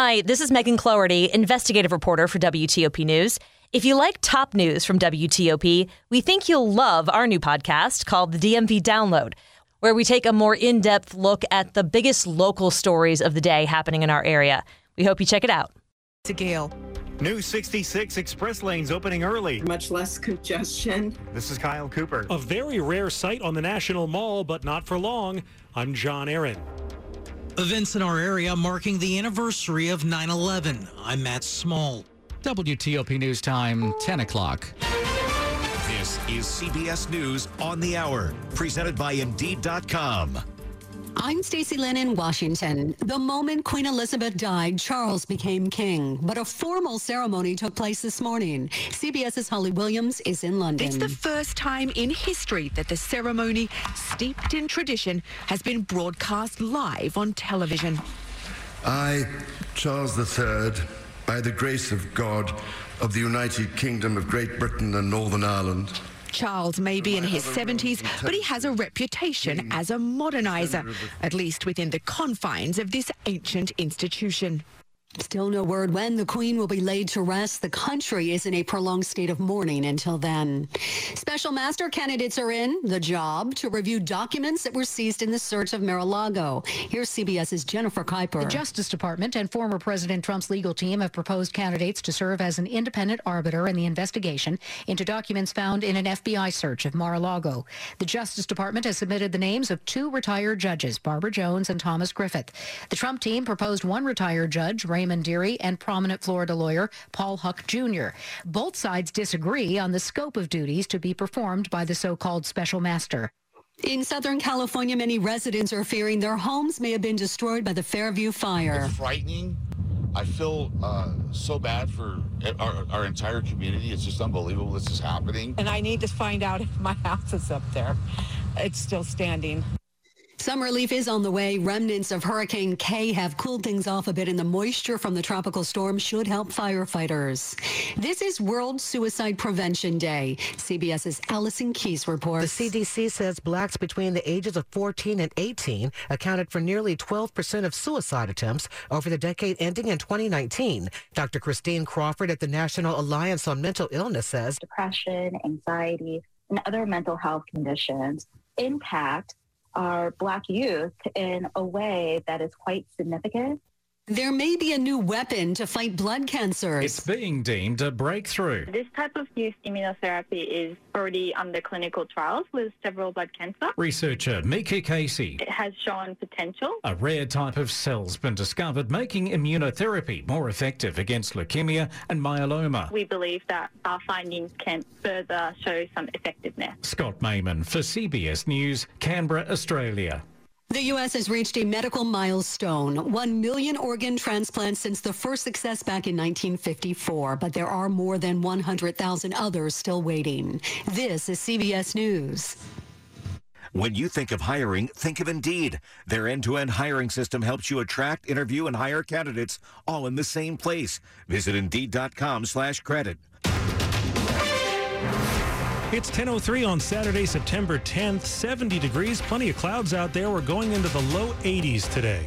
Hi, this is Megan Cloherty, investigative reporter for WTOP News. If you like top news from WTOP, we think you'll love our new podcast called the DMV Download, where we take a more in depth look at the biggest local stories of the day happening in our area. We hope you check it out. To Gail. New 66 express lanes opening early. Much less congestion. This is Kyle Cooper. A very rare sight on the National Mall, but not for long. I'm John Aaron. Events in our area marking the anniversary of 9 11. I'm Matt Small. WTOP News Time, 10 o'clock. This is CBS News on the Hour, presented by Indeed.com. I'm Stacy Lynn in Washington. The moment Queen Elizabeth died, Charles became king, but a formal ceremony took place this morning. CBS's Holly Williams is in London. It's the first time in history that the ceremony, steeped in tradition, has been broadcast live on television. I, Charles III, by the grace of God of the United Kingdom of Great Britain and Northern Ireland, Charles may be in his 70s, but he has a reputation as a moderniser, at least within the confines of this ancient institution. Still no word when the Queen will be laid to rest. The country is in a prolonged state of mourning until then. Special master candidates are in the job to review documents that were seized in the search of Mar-a-Lago. Here's CBS's Jennifer Kuiper. The Justice Department and former President Trump's legal team have proposed candidates to serve as an independent arbiter in the investigation into documents found in an FBI search of Mar-a-Lago. The Justice Department has submitted the names of two retired judges, Barbara Jones and Thomas Griffith. The Trump team proposed one retired judge, Raymond Dearie, and prominent Florida lawyer Paul Huck Jr. Both sides disagree on the scope of duties to be performed by the so-called special master. In Southern California, many residents are fearing their homes may have been destroyed by the Fairview fire. It's frightening. I feel uh, so bad for our, our entire community. It's just unbelievable this is happening. And I need to find out if my house is up there. It's still standing. Some relief is on the way. Remnants of Hurricane Kay have cooled things off a bit, and the moisture from the tropical storm should help firefighters. This is World Suicide Prevention Day. CBS's Allison Keyes reports. The CDC says blacks between the ages of 14 and 18 accounted for nearly 12% of suicide attempts over the decade ending in 2019. Dr. Christine Crawford at the National Alliance on Mental Illness says depression, anxiety, and other mental health conditions impact our Black youth in a way that is quite significant. There may be a new weapon to fight blood cancers. It's being deemed a breakthrough. This type of new immunotherapy is already under clinical trials with several blood cancer. Researcher Mika Casey. It has shown potential. A rare type of cell's been discovered making immunotherapy more effective against leukemia and myeloma. We believe that our findings can further show some effectiveness. Scott Mayman for CBS News, Canberra, Australia. The U.S. has reached a medical milestone 1 million organ transplants since the first success back in 1954, but there are more than 100,000 others still waiting. This is CBS News. When you think of hiring, think of Indeed. Their end to end hiring system helps you attract, interview, and hire candidates all in the same place. Visit Indeed.com slash credit. It's 10.03 on Saturday, September 10th. 70 degrees, plenty of clouds out there. We're going into the low 80s today.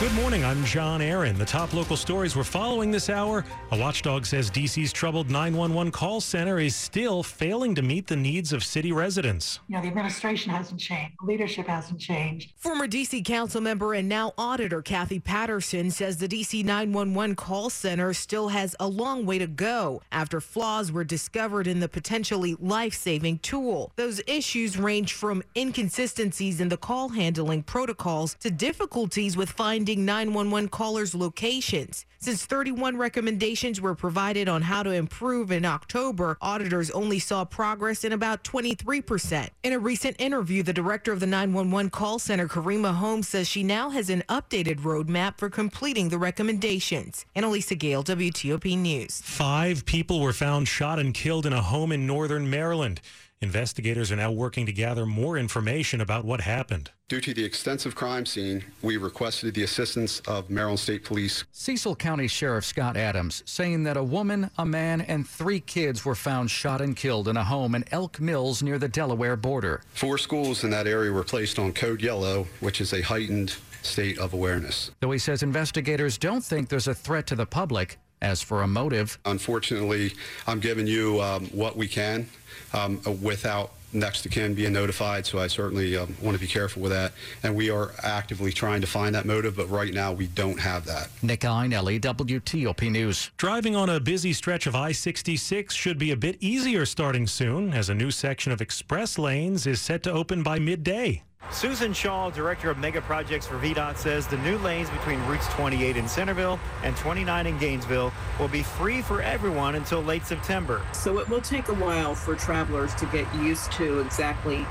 Good morning. I'm John Aaron. The top local stories we're following this hour. A watchdog says DC's troubled 911 call center is still failing to meet the needs of city residents. You know, the administration hasn't changed, the leadership hasn't changed. Former DC council member and now auditor Kathy Patterson says the DC 911 call center still has a long way to go after flaws were discovered in the potentially life saving tool. Those issues range from inconsistencies in the call handling protocols to difficulties with finding 911 callers' locations. Since 31 recommendations were provided on how to improve in October, auditors only saw progress in about 23%. In a recent interview, the director of the 911 call center, Karima Holmes, says she now has an updated roadmap for completing the recommendations. Annalisa Gale, WTOP News. Five people were found shot and killed in a home in northern Maryland. Investigators are now working to gather more information about what happened. Due to the extensive crime scene, we requested the assistance of Maryland State Police. Cecil County Sheriff Scott Adams saying that a woman, a man, and three kids were found shot and killed in a home in Elk Mills near the Delaware border. Four schools in that area were placed on Code Yellow, which is a heightened state of awareness. Though he says investigators don't think there's a threat to the public. As for a motive, unfortunately, I'm giving you um, what we can um, without next to kin being notified. So I certainly um, want to be careful with that. And we are actively trying to find that motive, but right now we don't have that. Nick Iannelli, WTOP News. Driving on a busy stretch of I 66 should be a bit easier starting soon as a new section of express lanes is set to open by midday. Susan Shaw, Director of Mega Projects for VDOT, says the new lanes between routes 28 in Centreville and 29 in Gainesville will be free for everyone until late September. So it will take a while for travelers to get used to exactly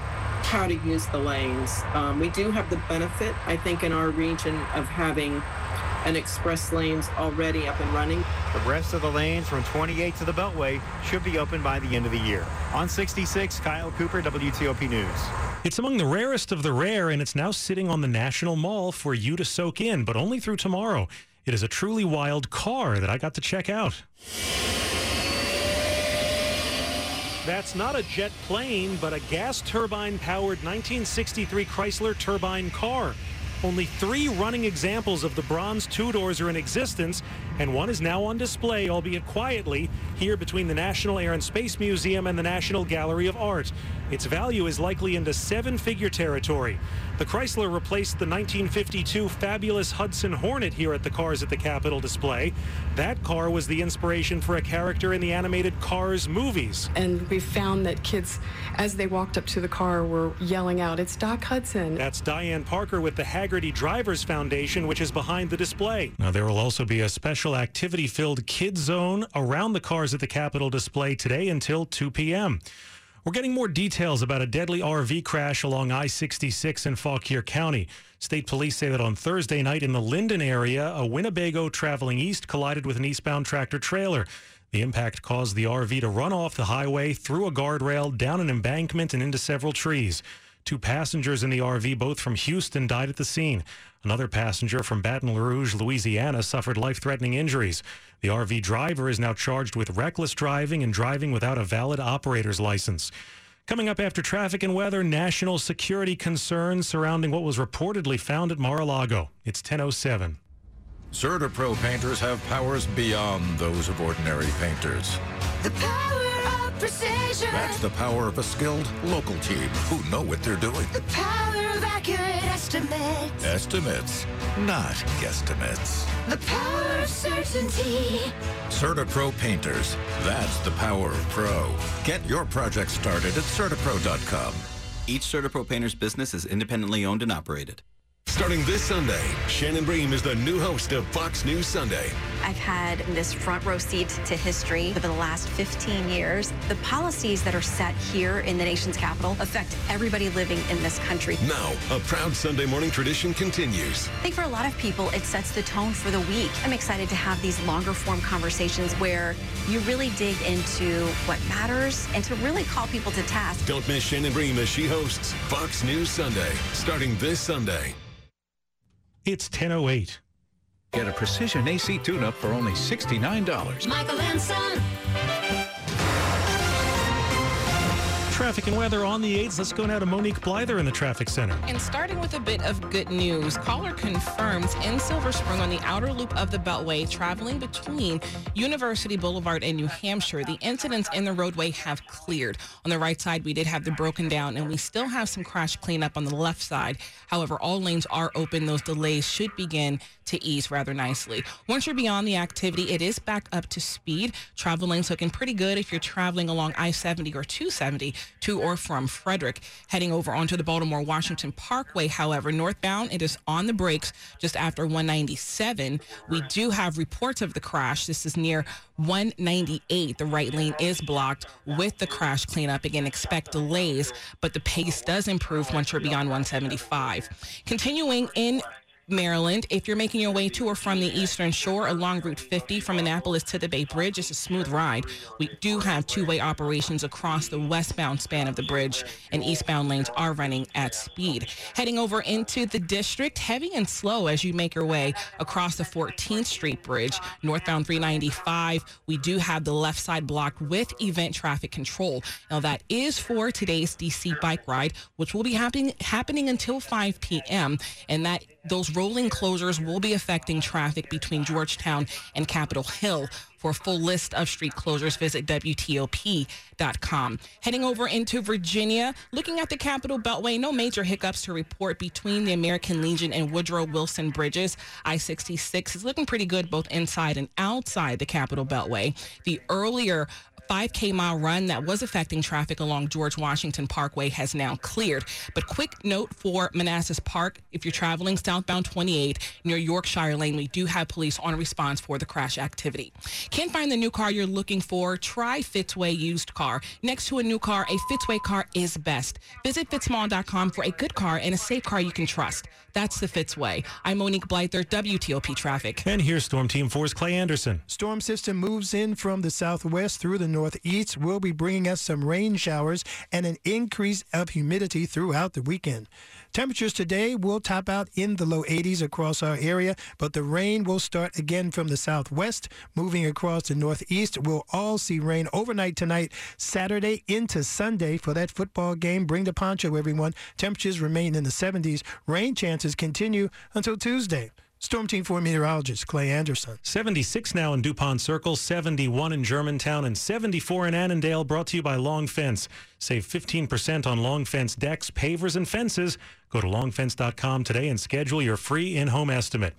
how to use the lanes. Um, we do have the benefit, I think, in our region of having an express lanes already up and running. The rest of the lanes from 28 to the Beltway should be open by the end of the year. On 66, Kyle Cooper, WTOP News. It's among the rarest of the rare, and it's now sitting on the National Mall for you to soak in, but only through tomorrow. It is a truly wild car that I got to check out. That's not a jet plane, but a gas turbine powered 1963 Chrysler turbine car. Only three running examples of the bronze two doors are in existence, and one is now on display, albeit quietly, here between the National Air and Space Museum and the National Gallery of Art. Its value is likely into seven figure territory. The Chrysler replaced the 1952 fabulous Hudson Hornet here at the Cars at the Capitol display. That car was the inspiration for a character in the animated Cars movies. And we found that kids, as they walked up to the car, were yelling out, It's Doc Hudson. That's Diane Parker with the Hagerty Drivers Foundation, which is behind the display. Now, there will also be a special activity filled kids zone around the Cars at the Capitol display today until 2 p.m. We're getting more details about a deadly RV crash along I 66 in Fauquier County. State police say that on Thursday night in the Linden area, a Winnebago traveling east collided with an eastbound tractor trailer. The impact caused the RV to run off the highway, through a guardrail, down an embankment, and into several trees. Two passengers in the RV, both from Houston, died at the scene. Another passenger from Baton Rouge, Louisiana, suffered life threatening injuries. The RV driver is now charged with reckless driving and driving without a valid operator's license. Coming up after traffic and weather, national security concerns surrounding what was reportedly found at Mar-a-Lago. It's 1007. CertaPro painters have powers beyond those of ordinary painters. The power of. That's the power of a skilled local team who know what they're doing. The power of accurate estimates. Estimates, not guesstimates. The power of certainty. CertaPro painters. That's the power of pro. Get your project started at CertaPro.com. Each CertaPro painter's business is independently owned and operated. Starting this Sunday, Shannon Bream is the new host of Fox News Sunday. I've had this front row seat to history for the last 15 years. The policies that are set here in the nation's capital affect everybody living in this country. Now, a proud Sunday morning tradition continues. I think for a lot of people, it sets the tone for the week. I'm excited to have these longer form conversations where you really dig into what matters and to really call people to task. Don't miss Shannon Bream as she hosts Fox News Sunday, starting this Sunday. It's 1008. Get a precision AC tune-up for only $69. Michael and Son. Traffic and weather on the 8s. Let's go now to Monique Blyther in the traffic center. And starting with a bit of good news, caller confirms in Silver Spring on the outer loop of the Beltway, traveling between University Boulevard and New Hampshire, the incidents in the roadway have cleared. On the right side, we did have the broken down, and we still have some crash cleanup on the left side. However, all lanes are open. Those delays should begin to ease rather nicely. Once you're beyond the activity, it is back up to speed. Travel lanes looking pretty good if you're traveling along I-70 or 270 to or from Frederick. Heading over onto the Baltimore Washington Parkway, however, northbound, it is on the brakes just after 197. We do have reports of the crash. This is near 198. The right lane is blocked with the crash cleanup. Again, expect delays, but the pace does improve once you're beyond 175. Continuing in Maryland. If you're making your way to or from the Eastern Shore along Route 50 from Annapolis to the Bay Bridge, it's a smooth ride. We do have two-way operations across the westbound span of the bridge, and eastbound lanes are running at speed. Heading over into the district, heavy and slow as you make your way across the 14th Street Bridge, northbound 395. We do have the left side blocked with event traffic control. Now that is for today's DC bike ride, which will be happening happening until 5 p.m. And that those rolling closures will be affecting traffic between Georgetown and Capitol Hill. For a full list of street closures, visit WTOP.com. Heading over into Virginia, looking at the Capitol Beltway, no major hiccups to report between the American Legion and Woodrow Wilson bridges. I 66 is looking pretty good both inside and outside the Capitol Beltway. The earlier 5K mile run that was affecting traffic along George Washington Parkway has now cleared. But quick note for Manassas Park, if you're traveling southbound 28 near Yorkshire Lane, we do have police on response for the crash activity. Can't find the new car you're looking for? Try Fitzway used car. Next to a new car, a Fitzway car is best. Visit fitzmall.com for a good car and a safe car you can trust. That's the Fitz way. I'm Monique Blyther, WTOP Traffic. And here's Storm Team 4's Clay Anderson. Storm system moves in from the southwest through the northeast. Will be bringing us some rain showers and an increase of humidity throughout the weekend. Temperatures today will top out in the low 80s across our area, but the rain will start again from the southwest, moving across the northeast. We'll all see rain overnight tonight, Saturday into Sunday for that football game. Bring the poncho, everyone. Temperatures remain in the 70s. Rain chances continue until Tuesday. Storm Team 4 meteorologist Clay Anderson. 76 now in Dupont Circle, 71 in Germantown, and 74 in Annandale. Brought to you by Long Fence. Save 15% on Long Fence decks, pavers, and fences. Go to longfence.com today and schedule your free in-home estimate.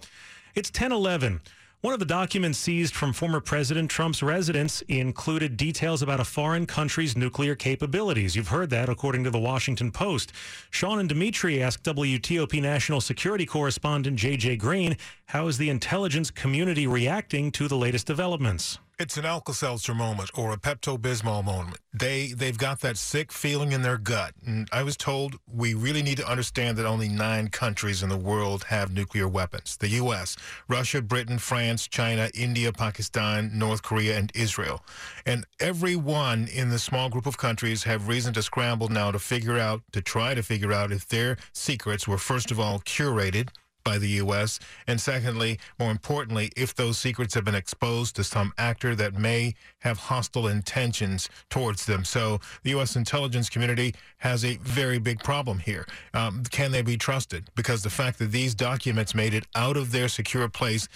It's 1011. One of the documents seized from former President Trump's residence included details about a foreign country's nuclear capabilities. You've heard that, according to the Washington Post. Shawn and Dimitri asked WTOP national security correspondent J.J. Green, how is the intelligence community reacting to the latest developments? It's an Alka-Seltzer moment or a Pepto-Bismol moment. They they've got that sick feeling in their gut. And I was told we really need to understand that only nine countries in the world have nuclear weapons: the U.S., Russia, Britain, France, China, India, Pakistan, North Korea, and Israel. And every one in the small group of countries have reason to scramble now to figure out, to try to figure out if their secrets were first of all curated by the U.S. And secondly, more importantly, if those secrets have been exposed to some actor that may have hostile intentions towards them. So the U.S. intelligence community has a very big problem here. Um, can they be trusted? Because the fact that these documents made it out of their secure place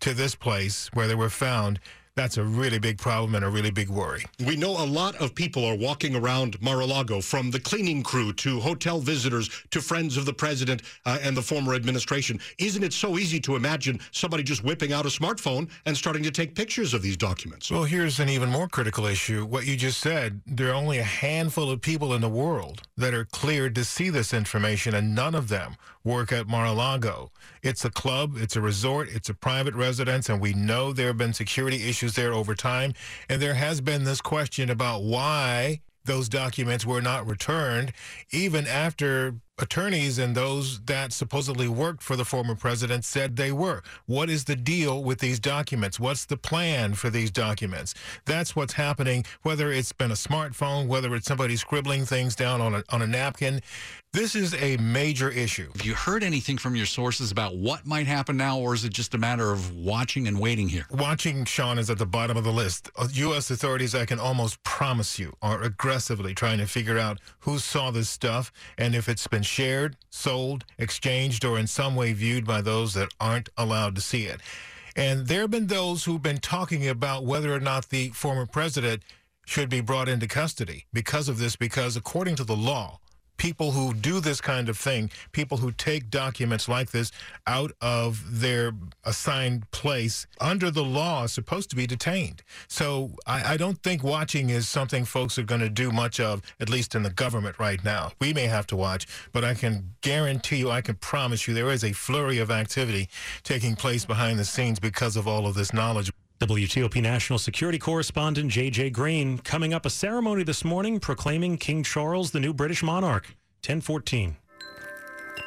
to this place where they were found that's a really big problem and a really big worry. We know a lot of people are walking around Mar-a-Lago, from the cleaning crew to hotel visitors to friends of the president uh, and the former administration. Isn't it so easy to imagine somebody just whipping out a smartphone and starting to take pictures of these documents? Well, here's an even more critical issue. What you just said, there are only a handful of people in the world that are cleared to see this information, and none of them work at Mar-a-Lago. It's a club, it's a resort, it's a private residence, and we know there have been security issues there over time. And there has been this question about why those documents were not returned, even after attorneys and those that supposedly worked for the former president said they were. What is the deal with these documents? What's the plan for these documents? That's what's happening, whether it's been a smartphone, whether it's somebody scribbling things down on a, on a napkin. This is a major issue. Have you heard anything from your sources about what might happen now, or is it just a matter of watching and waiting here? Watching, Shawn, is at the bottom of the list. U.S. Uh, authorities, I can almost promise you, are aggressively trying to figure out who saw this stuff and if it's been shared, sold, exchanged, or in some way viewed by those that aren't allowed to see it. And there have been those who've been talking about whether or not the former president should be brought into custody because of this, because according to the law, people who do this kind of thing, people who take documents like this out of their assigned place under the law supposed to be detained. So I, I don't think watching is something folks are going to do much of, at least in the government right now. We may have to watch, but I can guarantee you, I can promise you, there is a flurry of activity taking place behind the scenes because of all of this knowledge. WTOP national security correspondent J.J. Green coming up a ceremony this morning proclaiming King Charles the new British monarch. 1014.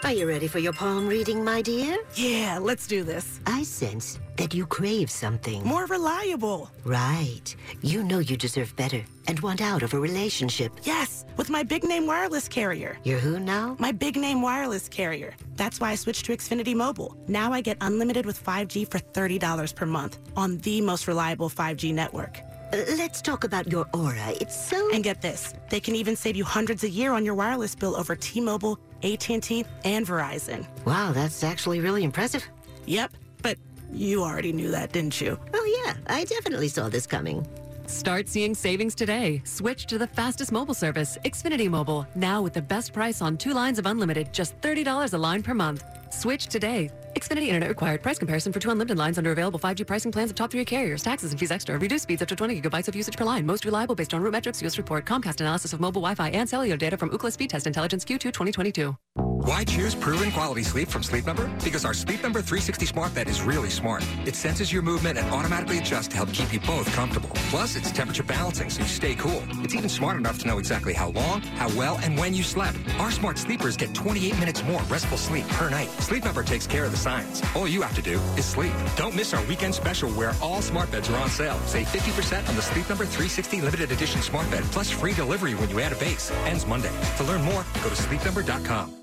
Are you ready for your palm reading, my dear? Yeah, let's do this. I sense that you crave something. More reliable. Right. You know you deserve better and want out of a relationship. Yes, with my big name wireless carrier. You're who now? My big name wireless carrier. That's why I switched to Xfinity Mobile. Now I get unlimited with 5G for $30 per month on the most reliable 5G network. Uh, let's talk about your aura. It's so... And get this. They can even save you hundreds a year on your wireless bill over T-Mobile, AT&T, and Verizon. Wow, that's actually really impressive. Yep, but you already knew that, didn't you? Oh, yeah. I definitely saw this coming. Start seeing savings today. Switch to the fastest mobile service, Xfinity Mobile. Now with the best price on two lines of unlimited, just $30 a line per month. Switch today. Xfinity Internet required. Price comparison for two unlimited lines under available 5G pricing plans of top three carriers. Taxes and fees extra. Reduced speeds up to 20 gigabytes of usage per line. Most reliable based on RootMetrics US report. Comcast analysis of mobile Wi-Fi and cellular data from Ookla Speed Test Intelligence Q2 2022. Why choose proven quality sleep from Sleep Number? Because our Sleep Number 360 smart bed is really smart. It senses your movement and automatically adjusts to help keep you both comfortable. Plus, it's temperature balancing so you stay cool. It's even smart enough to know exactly how long, how well, and when you slept. Our smart sleepers get 28 minutes more restful sleep per night. Sleep Number takes care of the science. All you have to do is sleep. Don't miss our weekend special where all smart beds are on sale. Save 50% on the Sleep Number 360 limited edition smart bed plus free delivery when you add a base. Ends Monday. To learn more, go to sleepnumber.com.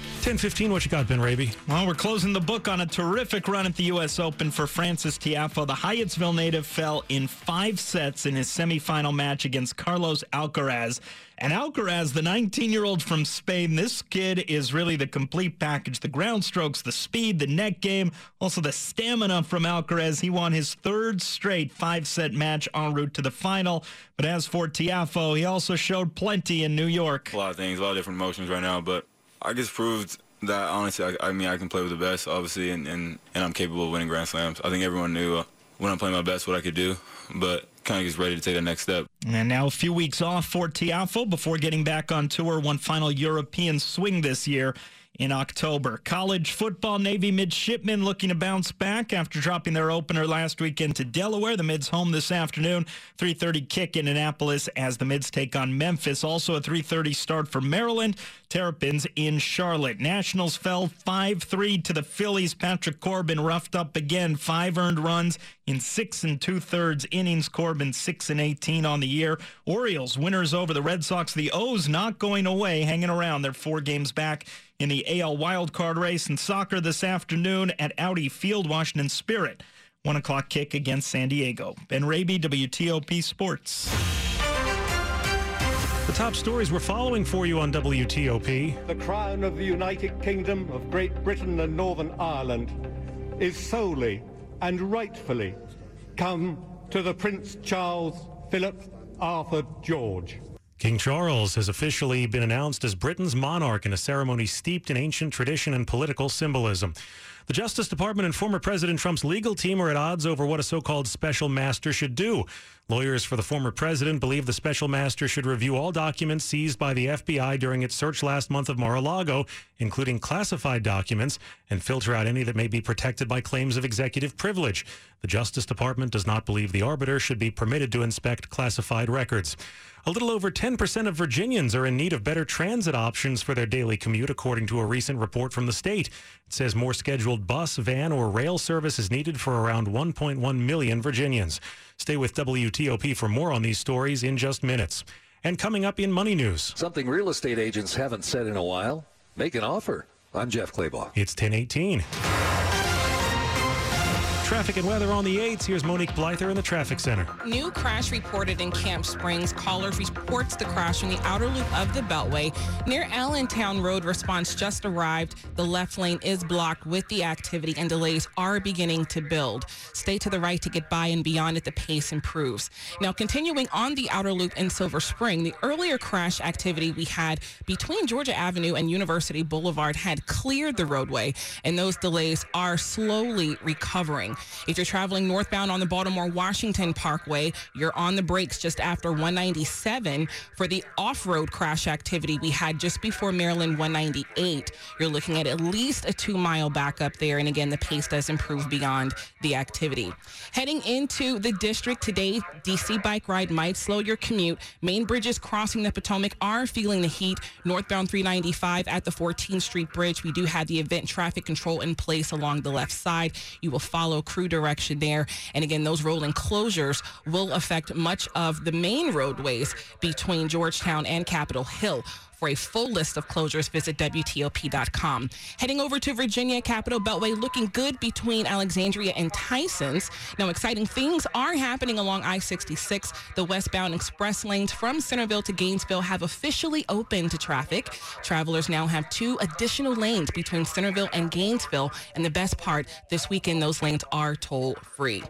10-15, what you got, Ben Raby? Well, we're closing the book on a terrific run at the U.S. Open for Frances Tiafoe. The Hyattsville native fell in five sets in his semifinal match against Carlos Alcaraz. And Alcaraz, the 19-year-old from Spain, this kid is really the complete package. The ground strokes, the speed, the net game, also the stamina from Alcaraz. He won his third straight five-set match en route to the final. But as for Tiafoe, he also showed plenty in New York. A lot of things, a lot of different emotions right now, but I just proved that honestly, I, I, mean, I can play with the best, obviously, and, and, and I'm capable of winning Grand Slams. I think everyone knew uh, when I'm playing my best what I could do, but kind of just ready to take the next step. And now a few weeks off for Tiafoe before getting back on tour. One final European swing this year in October. College football Navy midshipmen looking to bounce back after dropping their opener last weekend to Delaware. The Mids home this afternoon. 3:30 kick in Annapolis as the Mids take on Memphis. Also a 3:30 start for Maryland. Terrapins in Charlotte. Nationals fell 5-3 to the Phillies. Patrick Corbin roughed up again. Five earned runs in six and two thirds innings. Corbin six and 18 on the year. Orioles winners over the Red Sox. The O's not going away, hanging around. They're four games back in the AL wildcard race and soccer this afternoon at Audi Field, Washington Spirit. One o'clock kick against San Diego. Ben Raby, WTOP Sports. The top stories we're following for you on WTOP. The crown of the United Kingdom of Great Britain and Northern Ireland is solely and rightfully come to the Prince Charles Philip Arthur George. King Charles has officially been announced as Britain's monarch in a ceremony steeped in ancient tradition and political symbolism. The Justice Department and former President Trump's legal team are at odds over what a so called special master should do. Lawyers for the former president believe the special master should review all documents seized by the FBI during its search last month of Mar a Lago, including classified documents, and filter out any that may be protected by claims of executive privilege. The Justice Department does not believe the arbiter should be permitted to inspect classified records. A little over 10% of Virginians are in need of better transit options for their daily commute, according to a recent report from the state. It says more scheduled bus, van, or rail service is needed for around 1.1 million Virginians. Stay with WTOP for more on these stories in just minutes. And coming up in Money News. Something real estate agents haven't said in a while. Make an offer. I'm Jeff Clabaugh. It's 1018. Traffic and weather on the 8s. Here's Monique Blyther in the traffic center. New crash reported in Camp Springs. Caller reports the crash from the outer loop of the Beltway. Near Allentown Road, response just arrived. The left lane is blocked with the activity and delays are beginning to build. Stay to the right to get by and beyond at the pace improves. Now, continuing on the outer loop in Silver Spring, the earlier crash activity we had between Georgia Avenue and University Boulevard had cleared the roadway, and those delays are slowly recovering. If you're traveling northbound on the Baltimore Washington Parkway, you're on the brakes just after 197 for the off road crash activity we had just before Maryland 198. You're looking at at least a two mile backup there. And again, the pace does improve beyond the activity. Heading into the district today, DC bike ride might slow your commute. Main bridges crossing the Potomac are feeling the heat. Northbound 395 at the 14th Street Bridge. We do have the event traffic control in place along the left side. You will follow crew direction there. And again, those rolling closures will affect much of the main roadways between Georgetown and Capitol Hill. For a full list of closures, visit WTOP.com. Heading over to Virginia, Capitol Beltway looking good between Alexandria and Tysons. Now, exciting things are happening along I 66. The westbound express lanes from Centreville to Gainesville have officially opened to traffic. Travelers now have two additional lanes between Centreville and Gainesville. And the best part, this weekend, those lanes are toll free.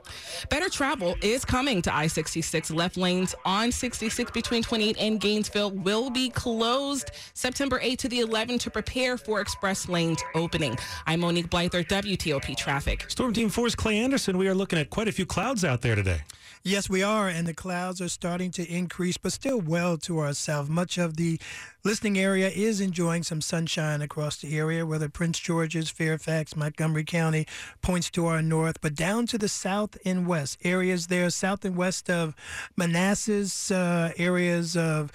Better travel is coming to I 66. Left lanes on 66 between 28 and Gainesville will be closed September 8th to the 11th to prepare for express lanes opening. I'm Monique Blyther, WTOP Traffic. Storm Team 4's Clay Anderson. We are looking at quite a few clouds out there today. Yes, we are, and the clouds are starting to increase, but still well to our south. Much of the listening area is enjoying some sunshine across the area, whether Prince George's, Fairfax, Montgomery County points to our north, but down to the south and west areas there, south and west of Manassas, uh, areas of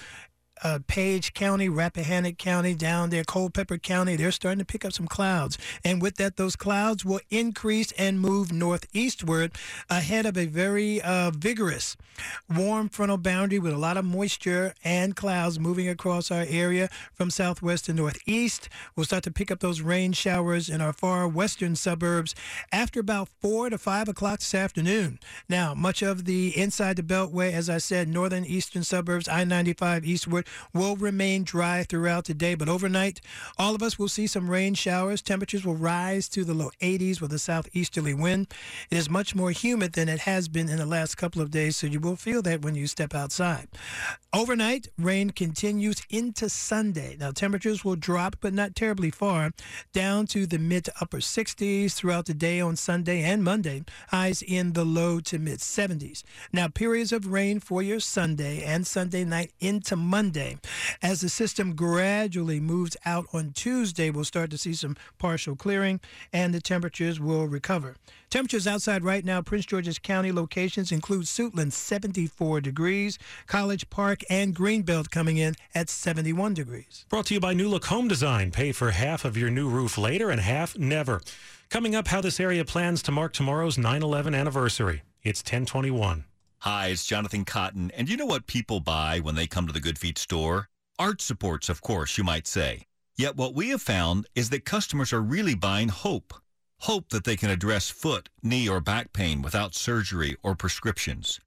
uh, Page County, Rappahannock County, down there, Culpeper County, they're starting to pick up some clouds. And with that, those clouds will increase and move northeastward ahead of a very uh, vigorous warm frontal boundary with a lot of moisture and clouds moving across our area from southwest to northeast. We'll start to pick up those rain showers in our far western suburbs after about 4 to 5 o'clock this afternoon. Now, much of the inside the Beltway, as I said, northern eastern suburbs, I 95 eastward, will remain dry throughout the day, but overnight, all of us will see some rain showers. Temperatures will rise to the low 80s with a southeasterly wind. It is much more humid than it has been in the last couple of days, so you will feel that when you step outside. Overnight, rain continues into Sunday. Now, temperatures will drop, but not terribly far, down to the mid to upper 60s throughout the day on Sunday and Monday. Highs in the low to mid 70s. Now, periods of rain for your Sunday and Sunday night into Monday. As the system gradually moves out on Tuesday, we'll start to see some partial clearing and the temperatures will recover. Temperatures outside right now, Prince George's County locations include Suitland, 74 degrees, College Park and Greenbelt coming in at 71 degrees. Brought to you by New Look Home Design. Pay for half of your new roof later and half never. Coming up, how this area plans to mark tomorrow's 9 11 anniversary. It's 1021. Hi, it's Jonathan Cotton. And you know what people buy when they come to the Good Feet store? Arch supports, of course, you might say. Yet what we have found is that customers are really buying hope. Hope that they can address foot, knee, or back pain without surgery or prescriptions.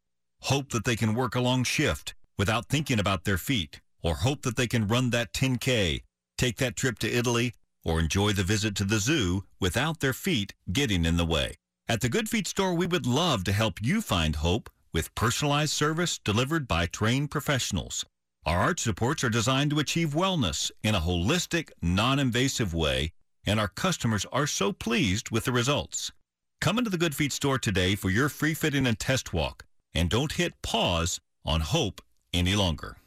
Hope that they can work a long shift without thinking about their feet. Or hope that they can run that 10K, take that trip to Italy, or enjoy the visit to the zoo without their feet getting in the way. At the Good Feet store, we would love to help you find hope with personalized service delivered by trained professionals. Our arch supports are designed to achieve wellness in a holistic, non-invasive way, and our customers are so pleased with the results. Come into the Good Feet store today for your free fitting and test walk, and don't hit pause on hope any longer.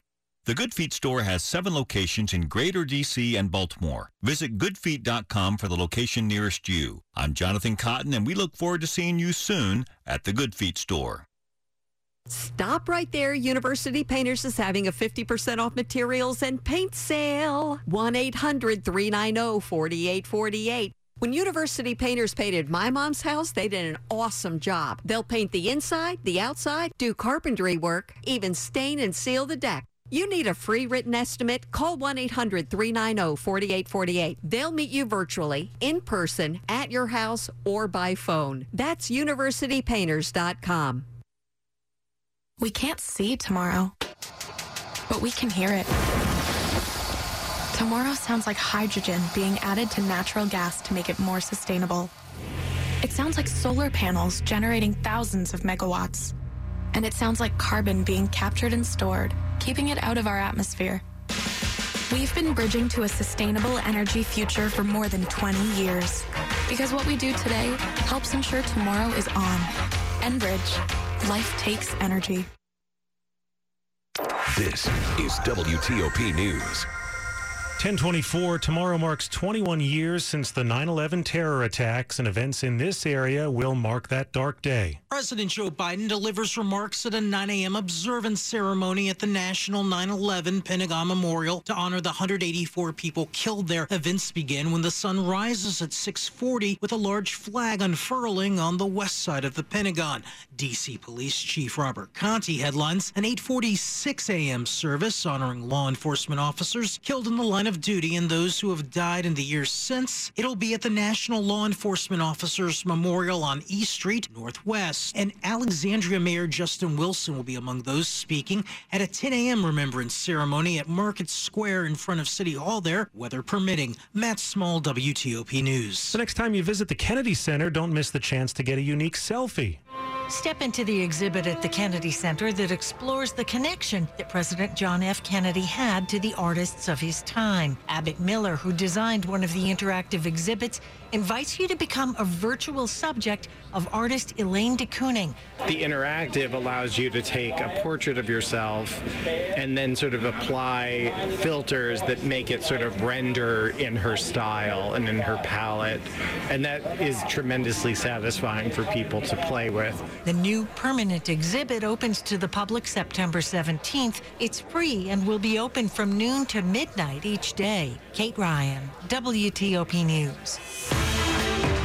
The Good Feet store has seven locations in Greater DC and Baltimore. Visit goodfeet.com for the location nearest you. I'm Jonathan Cotton, and we look forward to seeing you soon at the Good Feet store. Stop right there. University Painters is having a 50% off materials and paint sale. 1 800 390 4848. When University Painters painted my mom's house, they did an awesome job. They'll paint the inside, the outside, do carpentry work, even stain and seal the deck. You need a free written estimate? Call 1 800 390 4848. They'll meet you virtually, in person, at your house, or by phone. That's universitypainters.com. We can't see tomorrow, but we can hear it. Tomorrow sounds like hydrogen being added to natural gas to make it more sustainable. It sounds like solar panels generating thousands of megawatts. And it sounds like carbon being captured and stored, keeping it out of our atmosphere. We've been bridging to a sustainable energy future for more than 20 years. Because what we do today helps ensure tomorrow is on. Enbridge. Life takes energy. This is WTOP News. 1024 tomorrow marks 21 years since the 9-11 terror attacks and events in this area will mark that dark day. President joe biden delivers remarks at a 9 a.m observance ceremony at the national 9-11 pentagon memorial to honor the 184 people killed there. Events begin when the sun rises at 6.40 with a large flag unfurling on the west side of the pentagon. Dc police chief robert Contee headlines an 8.46 a.m service honoring law enforcement officers killed in the line of duty and those who have died in the years since. It'll be at the National Law Enforcement Officers Memorial on E Street Northwest. And Alexandria Mayor Justin Wilson will be among those speaking at a 10 a.m. remembrance ceremony at Market Square in front of City Hall there, weather permitting. Matt Small, WTOP News. The next time you visit the Kennedy Center, don't miss the chance to get a unique selfie. Step into the exhibit at the Kennedy Center that explores the connection that President John F. Kennedy had to the artists of his time. Abbott Miller, who designed one of the interactive exhibits, invites you to become a virtual subject of artist Elaine de Kooning. The interactive allows you to take a portrait of yourself and then sort of apply filters that make it sort of render in her style and in her palette. And that is tremendously satisfying for people to play with. The new permanent exhibit opens to the public September 17th. It's free and will be open from noon to midnight each day. Kate Ryan, WTOP News.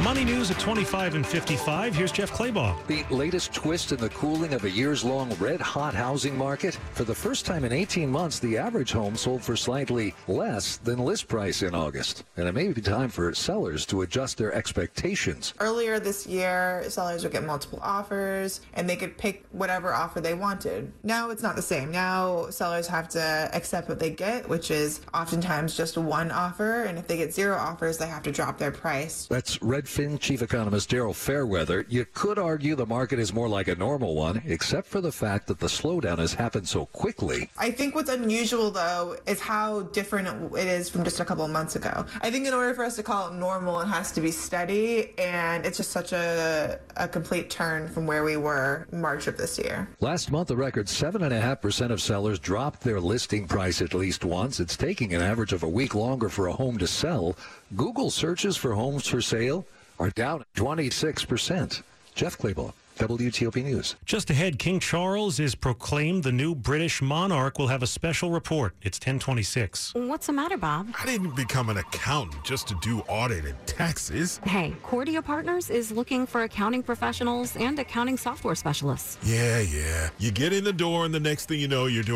Money news at 25 and 55. Here's Jeff Clabaugh. The latest twist in the cooling of a years long red hot housing market. For the first time in 18 months, the average home sold for slightly less than list price in August. And it may be time for sellers to adjust their expectations. Earlier this year, sellers would get multiple offers and they could pick whatever offer they wanted. Now it's not the same. Now sellers have to accept what they get, which is oftentimes just one offer. And if they get zero offers, they have to drop their price. That's Redfin chief economist Daryl Fairweather. You could argue the market is more like a normal one, except for the fact that the slowdown has happened so quickly. I think what's unusual though is how different it is from just a couple of months ago. I think in order for us to call it normal, it has to be steady, and it's just such a, a complete turn from where we were March of this year. Last month, a record 7.5% of sellers dropped their listing price at least once. It's taking an average of a week longer for a home to sell. Google searches for homes for sale are down 26%. Jeff Clabaugh. WTOP News. Just ahead, King Charles is proclaimed the new British monarch. We'll have a special report. It's 1026. What's the matter, Bob? I didn't become an accountant just to do audit and taxes. Hey, Cordia Partners is looking for accounting professionals and accounting software specialists. Yeah, yeah. You get in the door, and the next thing you know, you're doing